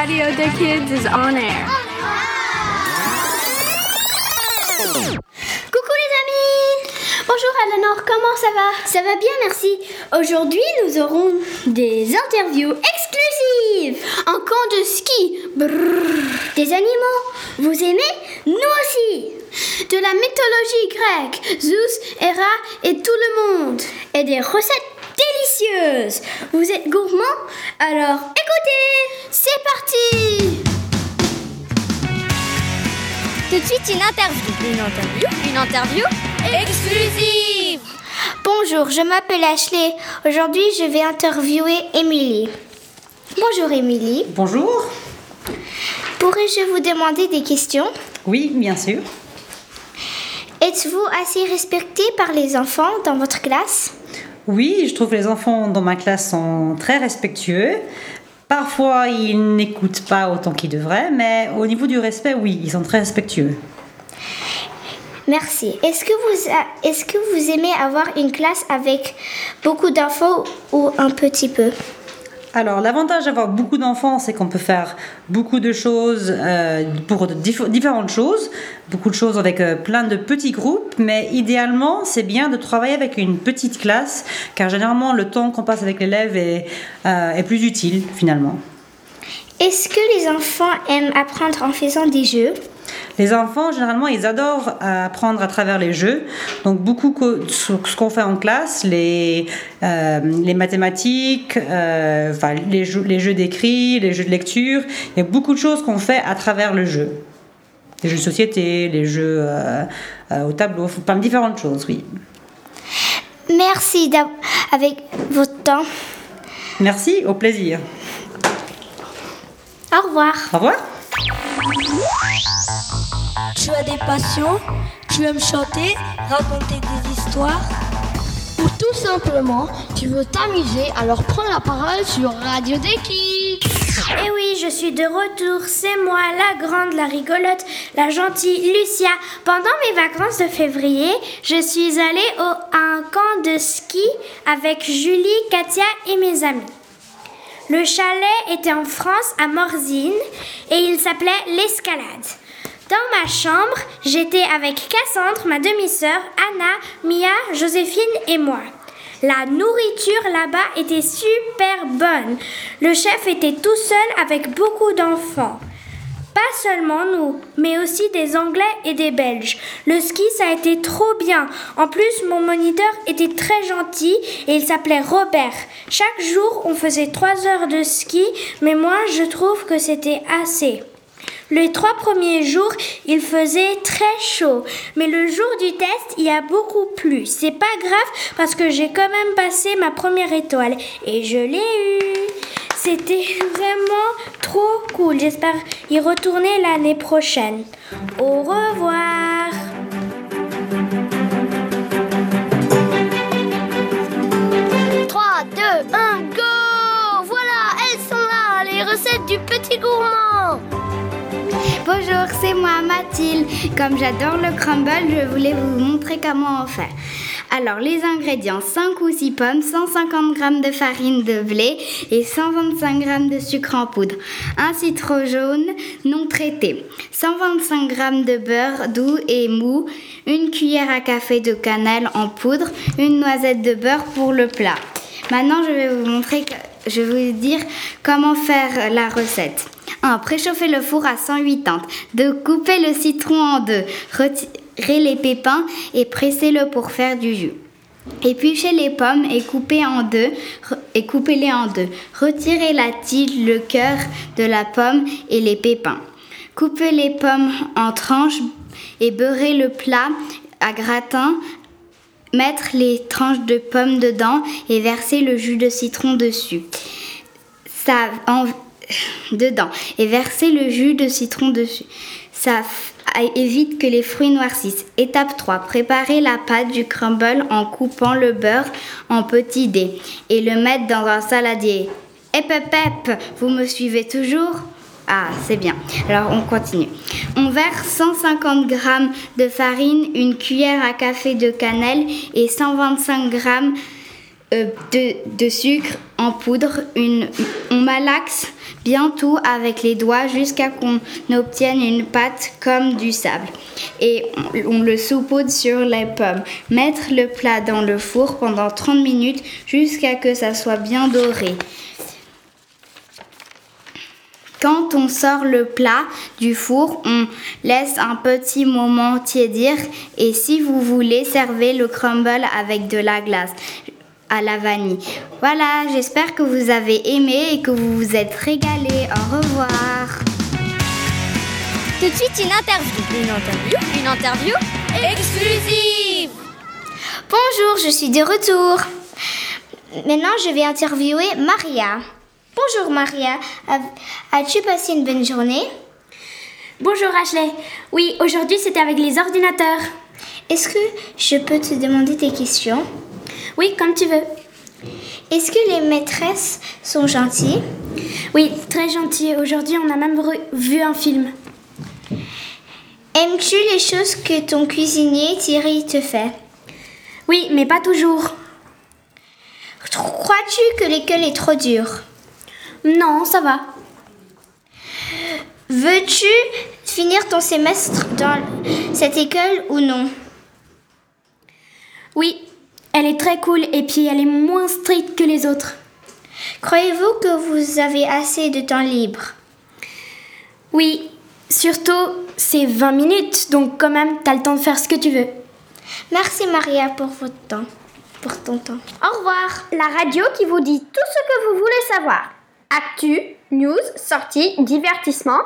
Radio the Kids is on air. Coucou les amis Bonjour Eleanor, comment ça va? Ça va bien, merci. Aujourd'hui, nous aurons des interviews exclusives En camp de ski. Brrr. Des animaux. Vous aimez? Nous aussi De la mythologie grecque. Zeus, Hera et tout le monde. Et des recettes délicieuses. Vous êtes gourmand Alors écoutez C'est parti Tout de suite, une interview. Une interview? Une interview exclusive. Bonjour, je m'appelle Ashley. Aujourd'hui, je vais interviewer Émilie. Bonjour Émilie. Bonjour. Pourrais-je vous demander des questions? Oui, bien sûr. Êtes-vous assez respecté par les enfants dans votre classe? Oui, je trouve que les enfants dans ma classe sont très respectueux. Parfois, ils n'écoutent pas autant qu'ils devraient, mais au niveau du respect, oui, ils sont très respectueux. Merci. Est-ce que, vous aimez avoir une classe avec beaucoup d'enfants ou un petit peu? Alors, l'avantage d'avoir beaucoup d'enfants, c'est qu'on peut faire beaucoup de choses euh, pour de dif- différentes choses, beaucoup de choses avec euh, plein de petits groupes, mais idéalement, c'est bien de travailler avec une petite classe, car généralement, le temps qu'on passe avec l'élève est, euh, est plus utile finalement. Est-ce que les enfants aiment apprendre en faisant des jeux? Les enfants, généralement, ils adorent apprendre à travers les jeux. Donc, beaucoup ce qu'on fait en classe, les, euh, les mathématiques, euh, enfin, les, jeux, les jeux d'écrit, les jeux de lecture. Il y a beaucoup de choses qu'on fait à travers le jeu. Les jeux de société, les jeux euh, au tableau, plein de différentes choses, oui. Merci avec votre temps. Merci, au plaisir. Au revoir. Au revoir. Tu as des passions, tu aimes chanter, raconter des histoires. Ou tout simplement, tu veux t'amuser, alors prends la parole sur Radio des Kids. Eh oui, je suis de retour. C'est moi, la grande, la rigolote, la gentille Lucia. Pendant mes vacances de février, je suis allée au, à un camp de ski avec Julie, Katia et mes amis. Le chalet était en France, à Morzine, et il s'appelait l'Escalade. Dans ma chambre, j'étais avec Cassandre, ma demi-sœur, Anna, Mia, Joséphine et moi. La nourriture là-bas était super bonne. Le chef était tout seul avec beaucoup d'enfants. Pas seulement nous, mais aussi des Anglais et des Belges. Le ski, ça a été trop bien. En plus, mon moniteur était très gentil et il s'appelait Robert. Chaque jour, on faisait trois heures de ski, mais moi, je trouve que c'était assez. Les trois premiers jours, il faisait très chaud, mais le jour du test, il a beaucoup plu. C'est pas grave parce que j'ai quand même passé ma première étoile et je l'ai eue. C'était vraiment trop cool. J'espère y retourner l'année prochaine. Au revoir. 3, 2, 1, go Voilà, elles sont là, les recettes du petit gourmand. Bonjour, c'est moi Mathilde. Comme j'adore le crumble, je voulais vous montrer comment en faire. Alors, les ingrédients 5 ou 6 pommes, 150 g de farine de blé et 125 g de sucre en poudre. Un citron jaune non traité, 125 g de beurre doux et mou, une cuillère à café de cannelle en poudre, une noisette de beurre pour le plat. Maintenant, je vais vous montrer, je vais vous dire comment faire la recette. 1. Préchauffer le four à 180. 2. Couper le citron en deux. Retirer les pépins et presser-le pour faire du jus. Éplucher les pommes et couper en deux et couper-les en deux. Retirer la tige, le cœur de la pomme et les pépins. Couper les pommes en tranches et beurrer le plat à gratin mettre les tranches de pommes dedans et verser le jus de citron dessus. Ça en- dedans et verser le jus de citron dessus. Ça évite que les fruits noircissent. Étape 3. Préparer la pâte du crumble en coupant le beurre en petits dés et le mettre dans un saladier. Hep hep hep, vous me suivez toujours? Ah, c'est bien. Alors, on continue. On verse 150 g de farine, une cuillère à café de cannelle et 125 g euh, de, de sucre en poudre. Une, on malaxe bien tout avec les doigts jusqu'à qu'on obtienne une pâte comme du sable. Et on, on le saupoudre sur les pommes. Mettre le plat dans le four pendant 30 minutes jusqu'à que ça soit bien doré. Quand on sort le plat du four, on laisse un petit moment tiédir et si vous voulez, servez le crumble avec de la glace à la vanille. Voilà, j'espère que vous avez aimé et que vous vous êtes régalés. Au revoir. Tout de suite, une interview. Une interview Une interview exclusive. Bonjour, je suis de retour. Maintenant, je vais interviewer Maria. Bonjour Maria, as-tu passé une bonne journée? Bonjour Ashley. Oui, aujourd'hui c'était avec les ordinateurs. Est-ce que je peux te demander des questions? Oui, comme tu veux. Est-ce que les maîtresses sont gentilles? Oui, très gentil. Aujourd'hui, on a même vu un film. Aimes-tu les choses que ton cuisinier Thierry te fait? Oui, mais pas toujours. Crois-tu que l'école est trop dure? Non, ça va. Veux-tu finir ton semestre dans cette école ou non? Oui, elle est très cool et puis elle est moins stricte que les autres. Croyez-vous que vous avez assez de temps libre? Oui, surtout c'est 20 minutes, donc quand même t'as le temps de faire ce que tu veux. Merci Maria pour votre temps. Pour ton temps. Au revoir, la radio qui vous dit tout ce que vous voulez savoir. Actu, news, sorties, divertissement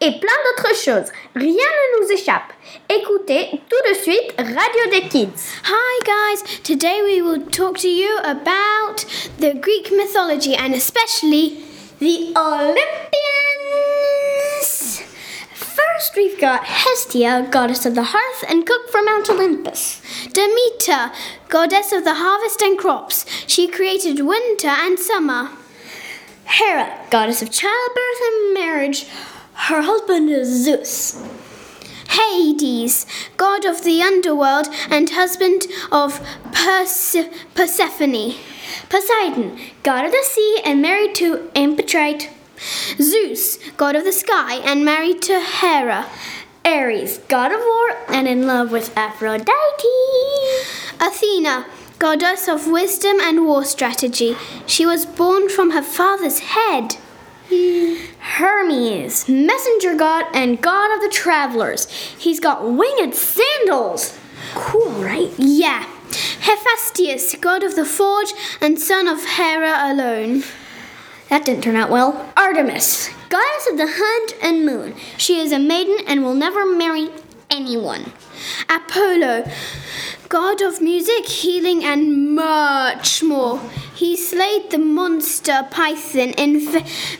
et plein d'autres choses. Rien ne nous échappe. Écoutez tout de suite Radio des Kids. Hi guys, today we will talk to you about the Greek mythology and especially the Olympians. First, we've got Hestia, goddess of the hearth and cook for Mount Olympus. Demeter, goddess of the harvest and crops. She created winter and summer. Hera, goddess of childbirth and marriage. Her husband is Zeus. Hades, god of the underworld and husband of Perse- Persephone. Poseidon, god of the sea and married to Amphitrite. Zeus, god of the sky and married to Hera. Ares, god of war and in love with Aphrodite. Athena, goddess of wisdom and war strategy. She was born from her father's head. Hermes, messenger god and god of the travelers. He's got winged sandals. Cool, right? Yeah. Hephaestus, god of the forge and son of Hera alone. That didn't turn out well. Artemis, goddess of the hunt and moon. She is a maiden and will never marry anyone. Apollo, god of music, healing, and much more. He slayed the monster Python in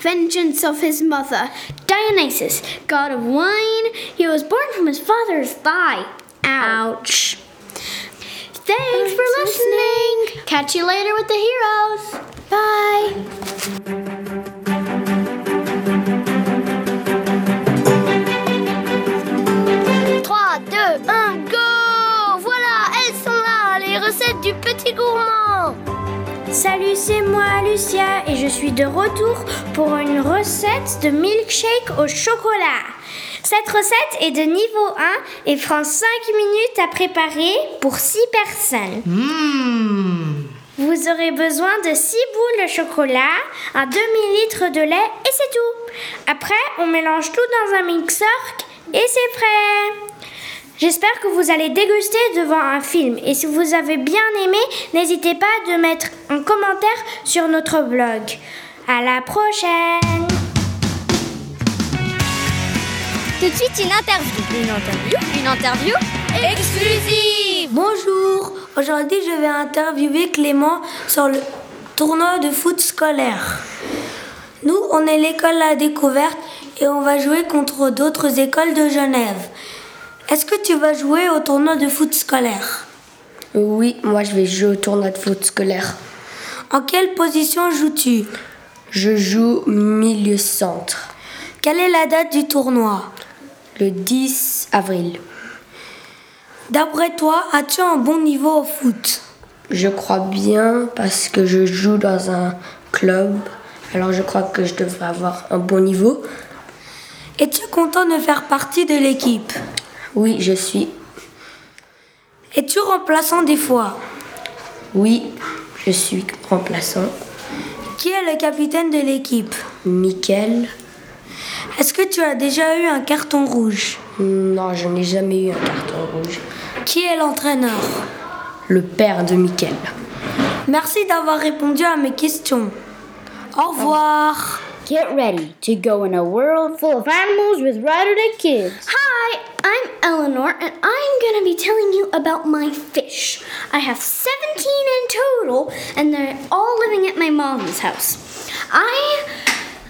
vengeance of his mother. Dionysus, god of wine. He was born from his father's thigh. Ouch. Thanks for listening. Catch you later with the heroes. Bye. Salut, c'est moi Lucia et je suis de retour pour une recette de milkshake au chocolat. Cette recette est de niveau 1 et prend 5 minutes à préparer pour 6 personnes. Vous aurez besoin de 6 boules de chocolat, un demi-litre de lait et c'est tout. Après, on mélange tout dans un mixeur et c'est prêt. J'espère que vous allez déguster devant un film et si vous avez bien aimé, n'hésitez pas de mettre un commentaire sur notre blog. À la prochaine. Tout de suite, une interview. Une interview? Une interview exclusive. Bonjour, aujourd'hui je vais interviewer Clément sur le tournoi de foot scolaire. Nous, on est l'école La Découverte et on va jouer contre d'autres écoles de Genève. Est-ce que tu vas jouer au tournoi de foot scolaire? Oui, moi je vais jouer au tournoi de foot scolaire. En quelle position joues-tu? Je joue milieu centre. Quelle est la date du tournoi? Le 10 avril. D'après toi, as-tu un bon niveau au foot? Je crois bien parce que je joue dans un club. Alors je crois que je devrais avoir un bon niveau. Es-tu content de faire partie de l'équipe? Oui, je suis. Es-tu remplaçant des fois? Oui, je suis remplaçant. Qui est le capitaine de l'équipe? Mickaël. Est-ce que tu as déjà eu un carton rouge? Non, je n'ai jamais eu un carton rouge. Qui est l'entraîneur? Le père de Mickaël. Merci d'avoir répondu à mes questions. Au revoir. Get ready to go in a world full of animals with Ryder Day kids. Hi, I'm Eleanor, and I'm gonna be telling you about my fish. I have 17 in total, and they're all living at my mom's house. I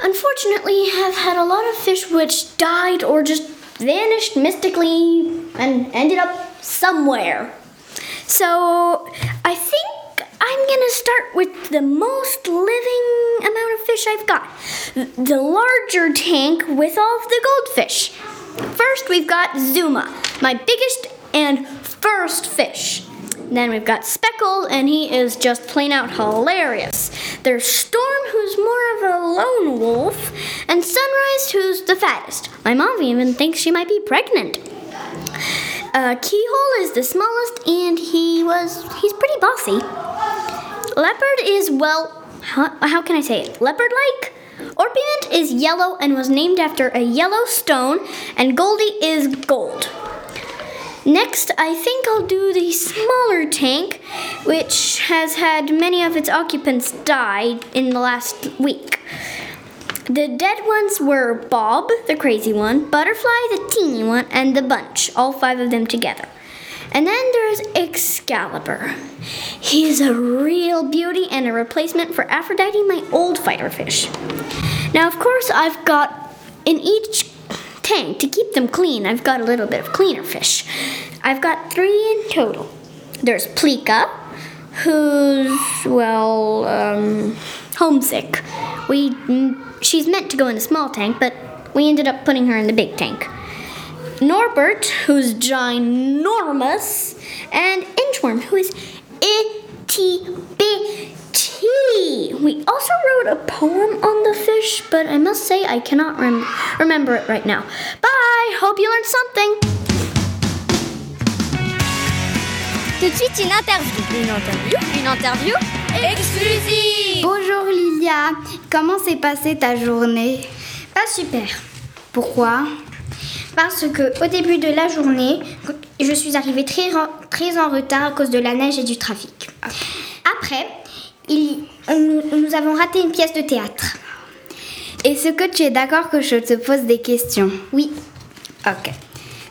unfortunately have had a lot of fish which died or just vanished mystically and ended up somewhere. So I think I'm gonna start with the most living amount of fish I've got. The larger tank with all of the goldfish. First, we've got Zuma, my biggest and first fish. Then we've got Speckle, and he is just plain out hilarious. There's Storm, who's more of a lone wolf, and Sunrise, who's the fattest. My mom even thinks she might be pregnant. Uh, Keyhole is the smallest, and he was he's pretty bossy. Leopard is well, how, how can I say it? Leopard-like. Orpiment is yellow and was named after a yellow stone, and Goldie is gold. Next, I think I'll do the smaller tank, which has had many of its occupants die in the last week. The dead ones were Bob, the crazy one, Butterfly, the teeny one, and the bunch, all five of them together. And then there's Excalibur. He's a real beauty and a replacement for Aphrodite, my old fighter fish. Now, of course, I've got in each tank to keep them clean, I've got a little bit of cleaner fish. I've got three in total. There's Plika, who's, well, um, homesick. We, mm, she's meant to go in the small tank, but we ended up putting her in the big tank. Norbert, who's ginormous, and Inchworm, who is itty bitty. We also wrote a poem on the fish, but I must say I cannot rem- remember it right now. Bye! Hope you learned something. Tout de suite, une interview. Une interview Une interview exclusive. Bonjour Lilia, comment s'est passée ta journée Pas super. Pourquoi Parce que au début de la journée, je suis arrivée très, en- très en retard à cause de la neige et du trafic. Après, il- nous, nous avons raté une pièce de théâtre. Est-ce que tu es d'accord que je te pose des questions? Oui, Ok.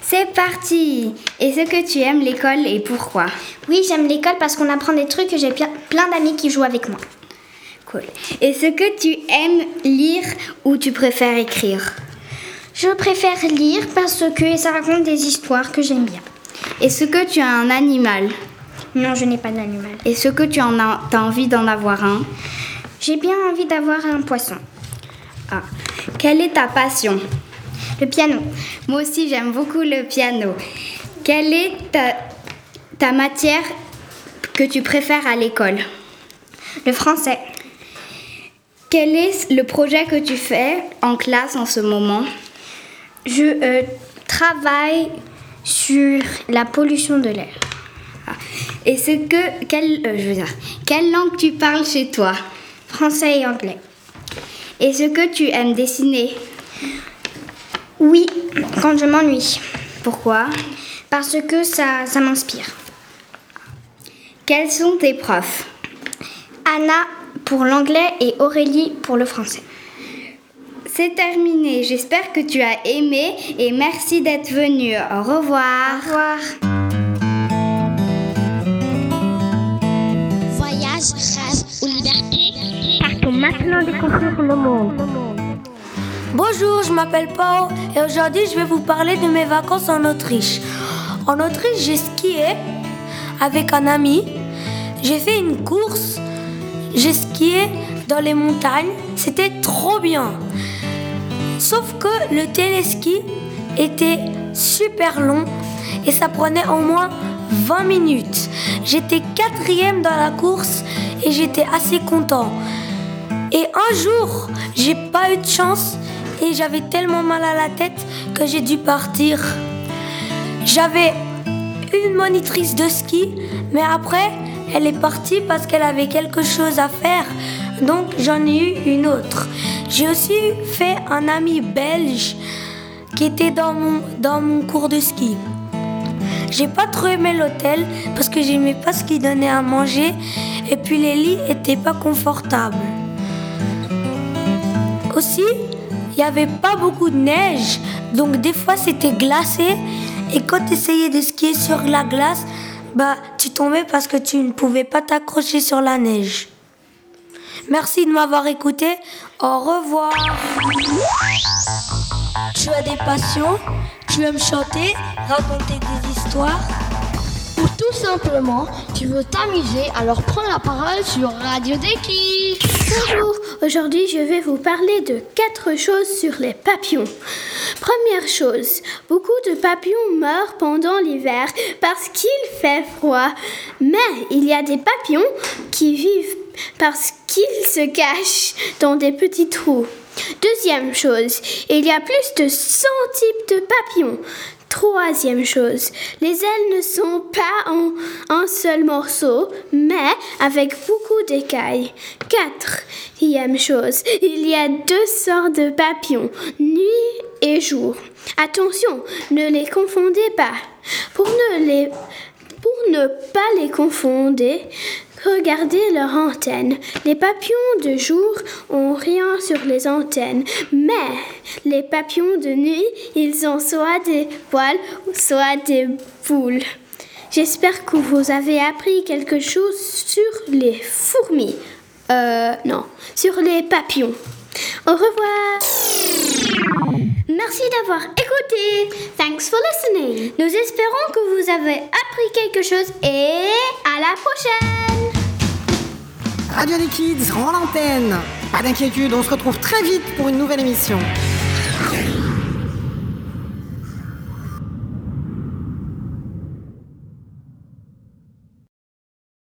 C'est parti Est-ce que tu aimes l'école et pourquoi? Oui, j'aime l'école parce qu'on apprend des trucs et j'ai plein, plein d'amis qui jouent avec moi. Cool. Est-ce que tu aimes lire ou tu préfères écrire? Je préfère lire parce que ça raconte des histoires que j'aime bien. Est-ce que tu as un animal? Non, je n'ai pas d'animal. Est-ce que tu en as, as envie d'en avoir un? J'ai bien envie d'avoir un poisson. Ah. Quelle est ta passion? Le piano. Moi aussi, j'aime beaucoup le piano. Quelle est ta, ta matière que tu préfères à l'école? Le français. Quel est le projet que tu fais en classe en ce moment? Je euh, travaille sur la pollution de l'air. Est-ce que quelle, euh, je veux dire, quelle langue tu parles chez toi? Français et anglais. Est-ce que tu aimes dessiner? Oui, quand je m'ennuie. Pourquoi? Parce que ça, ça m'inspire. Quels sont tes profs? Anna pour l'anglais et Aurélie pour le français. C'est terminé. J'espère que tu as aimé et merci d'être venu. Au revoir. Au revoir. Voyage, rêve ou liberté Partons maintenant découvrir le monde. Bonjour, je m'appelle Pao et aujourd'hui je vais vous parler de mes vacances en Autriche. En Autriche, j'ai skié avec un ami. J'ai fait une course. J'ai skié dans les montagnes. C'était trop bien. Sauf que le téléski était super long et ça prenait au moins 20 minutes. J'étais quatrième dans la course et j'étais assez content. Et un jour, j'ai pas eu de chance et j'avais tellement mal à la tête que j'ai dû partir. J'avais une monitrice de ski, mais après, elle est partie parce qu'elle avait quelque chose à faire. Donc j'en ai eu une autre. J'ai aussi fait un ami belge qui était dans mon, cours de ski. J'ai pas trop aimé l'hôtel parce que j'aimais pas ce qu'il donnait à manger et puis les lits étaient pas confortables. Aussi, il n'y avait pas beaucoup de neige, donc des fois c'était glacé et quand tu essayais de skier sur la glace, bah tu tombais parce que tu ne pouvais pas t'accrocher sur la neige. Merci de m'avoir écouté. Au revoir. Tu as des passions Tu aimes chanter Raconter des histoires Ou tout simplement, tu veux t'amuser, alors prends la parole sur Radio Deki. Bonjour, aujourd'hui je vais vous parler de quatre choses sur les papillons. Première chose, beaucoup de papillons meurent pendant l'hiver parce qu'il fait froid. Mais il y a des papillons qui vivent parce qu'ils se cachent dans des petits trous. Deuxième chose, il y a plus de 100 types de papillons. Troisième chose, les ailes ne sont pas en un seul morceau, mais avec beaucoup d'écailles. Quatrième chose, il y a deux sortes de papillons, nuit et jour. Attention, ne les confondez pas. Pour ne, les, pour ne pas les confondre, Regardez leur antenne. Les papillons de jour ont rien sur les antennes, mais les papillons de nuit, ils ont soit des poils, soit des boules. J'espère que vous avez appris quelque chose sur les fourmis. Euh, non, sur les papillons. Au revoir. Merci d'avoir écouté. Thanks for listening. Nous espérons que vous avez appris quelque chose et à la prochaine. Radio des Kids rend l'antenne. Pas d'inquiétude, on se retrouve très vite pour une nouvelle émission.